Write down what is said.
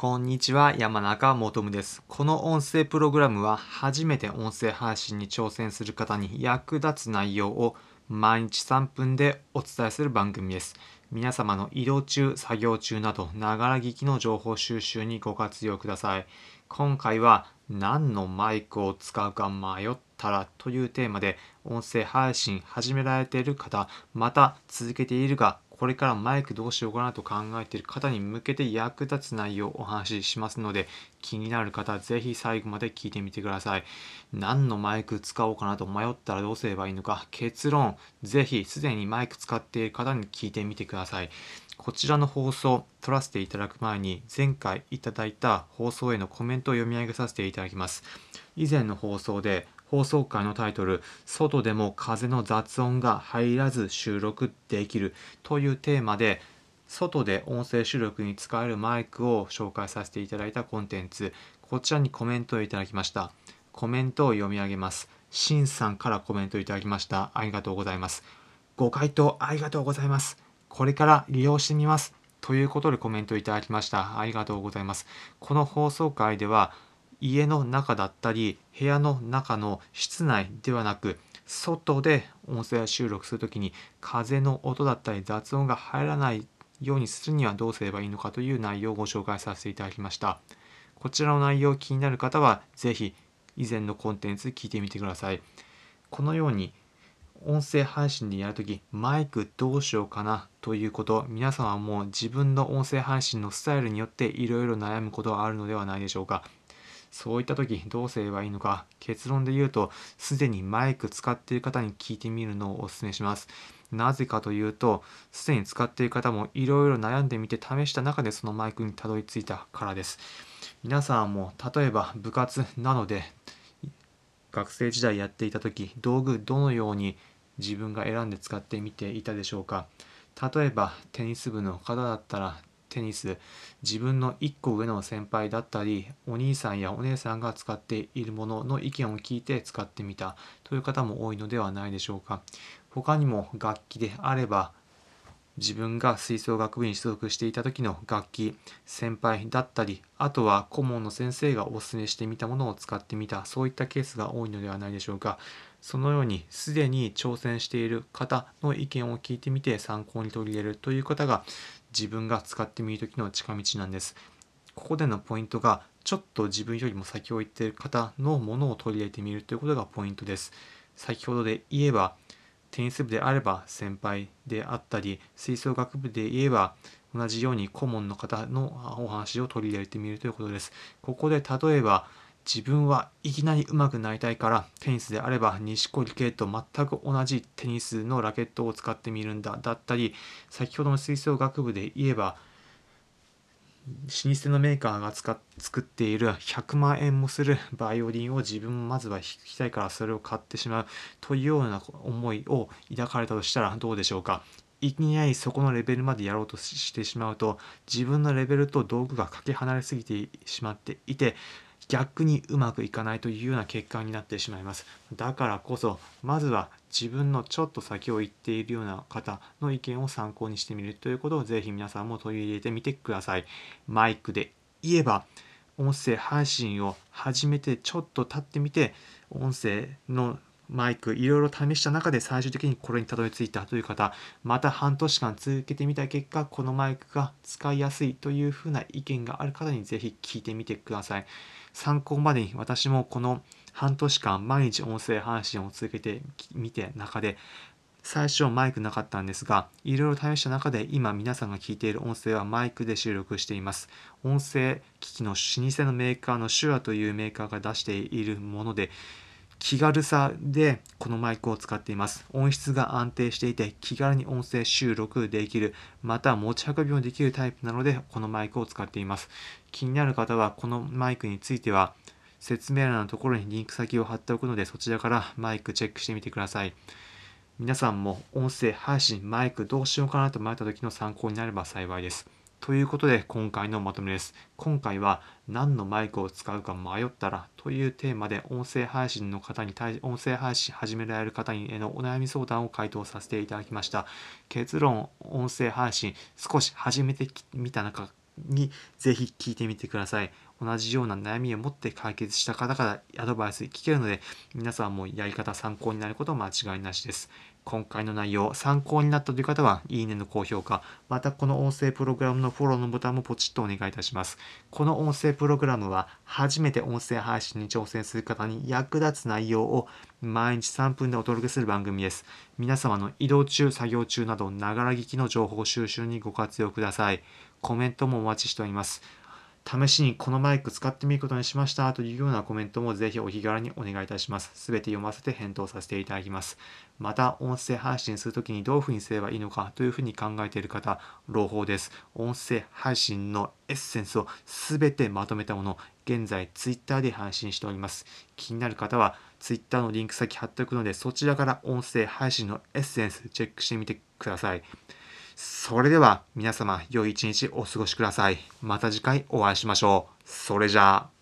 こんにちは、山中もとむです。この音声プログラムは初めて音声配信に挑戦する方に役立つ内容を毎日3分でお伝えする番組です。皆様の移動中、作業中など、ながら聞きの情報収集にご活用ください。今回は何のマイクを使うか迷ったらというテーマで音声配信始められている方、また続けているがこれからマイクどうしようかなと考えている方に向けて役立つ内容をお話ししますので気になる方はぜひ最後まで聞いてみてください。何のマイク使おうかなと迷ったらどうすればいいのか結論。ぜひすでにマイク使っている方に聞いてみてください。こちらの放送撮らせていただく前に前回いただいた放送へのコメントを読み上げさせていただきます。以前の放送で放送回のタイトル「外でも風の雑音が入らず収録できる」というテーマで外で音声収録に使えるマイクを紹介させていただいたコンテンツこちらにコメントをいただきました。コメントを読み上げます。しんさんからコメントいただきました。ありがとうございます。ご回答ありがとうございます。これから利用してみます。ということでコメントいただきました。ありがとうございます。この放送回では家の中だったり部屋の中の室内ではなく外で音声収録するときに風の音だったり雑音が入らないようにするにはどうすればいいのかという内容をご紹介させていただきました。こちらの内容気になる方はぜひ以前のコンテンツ聞いてみてください。このように音声配信でやるときマイクどうしようかなということ皆さんはもう自分の音声配信のスタイルによっていろいろ悩むことはあるのではないでしょうか。そういった時どうすればいいのか結論で言うとすでにマイク使っている方に聞いてみるのをお勧めします。なぜかというとすでに使っている方もいろいろ悩んでみて試した中でそのマイクにたどり着いたからです。皆さんも例えば部活などで学生時代やっていた時道具どのように自分が選んで使ってみていたでしょうか。例えばテニス部の方だったらテニス自分の1個上の先輩だったりお兄さんやお姉さんが使っているものの意見を聞いて使ってみたという方も多いのではないでしょうか。他にも楽器であれば自分が吹奏楽部に所属していた時の楽器先輩だったりあとは顧問の先生がお勧めしてみたものを使ってみたそういったケースが多いのではないでしょうか。そのようにすでに挑戦している方の意見を聞いてみて参考に取り入れるという方が自分が使ってみる時の近道なんです。ここでのポイントがちょっと自分よりも先を行っている方のものを取り入れてみるということがポイントです。先ほどで言えばテニス部であれば先輩であったり吹奏楽部で言えば同じように顧問の方のお話を取り入れてみるということです。ここで例えば自分はいきなり上手くなりたいからテニスであれば錦織圭と全く同じテニスのラケットを使ってみるんだだったり先ほどの吹奏楽部で言えば老舗のメーカーが使作っている100万円もするバイオリンを自分もまずは弾きたいからそれを買ってしまうというような思いを抱かれたとしたらどうでしょうか？いきなりそこのレベルまでやろうとしてしまうと自分のレベルと道具がかけ離れすぎてしまっていて逆にうまくいかないというような結果になってしまいます。だからこそまずは自分のちょっと先を行っているような方の意見を参考にしてみるということをぜひ皆さんも取り入れてみてください。マイクで言えば音声配信を始めてちょっと経ってみて音声のマイクいろいろ試した中で最終的にこれにたどり着いたという方また半年間続けてみた結果このマイクが使いやすいというふうな意見がある方にぜひ聞いてみてください。参考までに私もこの半年間毎日音声配信を続けてみて中で最初はマイクなかったんですがいろいろ試した中で今皆さんが聞いている音声はマイクで収録しています。音声機器の老舗のメーカーの手話というメーカーが出しているもので気軽さでこのマイクを使っています。音質が安定していて気軽に音声収録できるまた持ち運びもできるタイプなのでこのマイクを使っています。気になる方はこのマイクについては説明欄のところにリンク先を貼っておくのでそちらからマイクチェックしてみてください。皆さんも音声配信マイクどうしようかなと迷った時の参考になれば幸いです。ということで今回のまとめです。今回は何のマイクを使うか迷ったらというテーマで音声配信の方に対音声配信始められる方へのお悩み相談を回答させていただきました。結論、音声配信少し始めてみた中にぜひ聞いてみてください。同じような悩みを持って解決した方からアドバイス聞けるので、皆さんもやり方参考になること間違いなしです。今回の内容、参考になったという方は、いいねの高評価、またこの音声プログラムのフォローのボタンもポチッとお願いいたします。この音声プログラムは、初めて音声配信に挑戦する方に役立つ内容を毎日3分でお届けする番組です。皆様の移動中、作業中など、ながら聞きの情報収集にご活用ください。コメントもお待ちしております。試しにこのマイク使ってみることにしましたというようなコメントもぜひお気軽にお願いいたします。すべて読ませて返答させていただきます。また、音声配信するときにどういうふうにすればいいのかというふうに考えている方、朗報です。音声配信のエッセンスをすべてまとめたもの、現在 Twitter で配信しております。気になる方は Twitter のリンク先貼っておくので、そちらから音声配信のエッセンスチェックしてみてください。それでは皆様良い一日お過ごしください。また次回お会いしましょう。それじゃあ。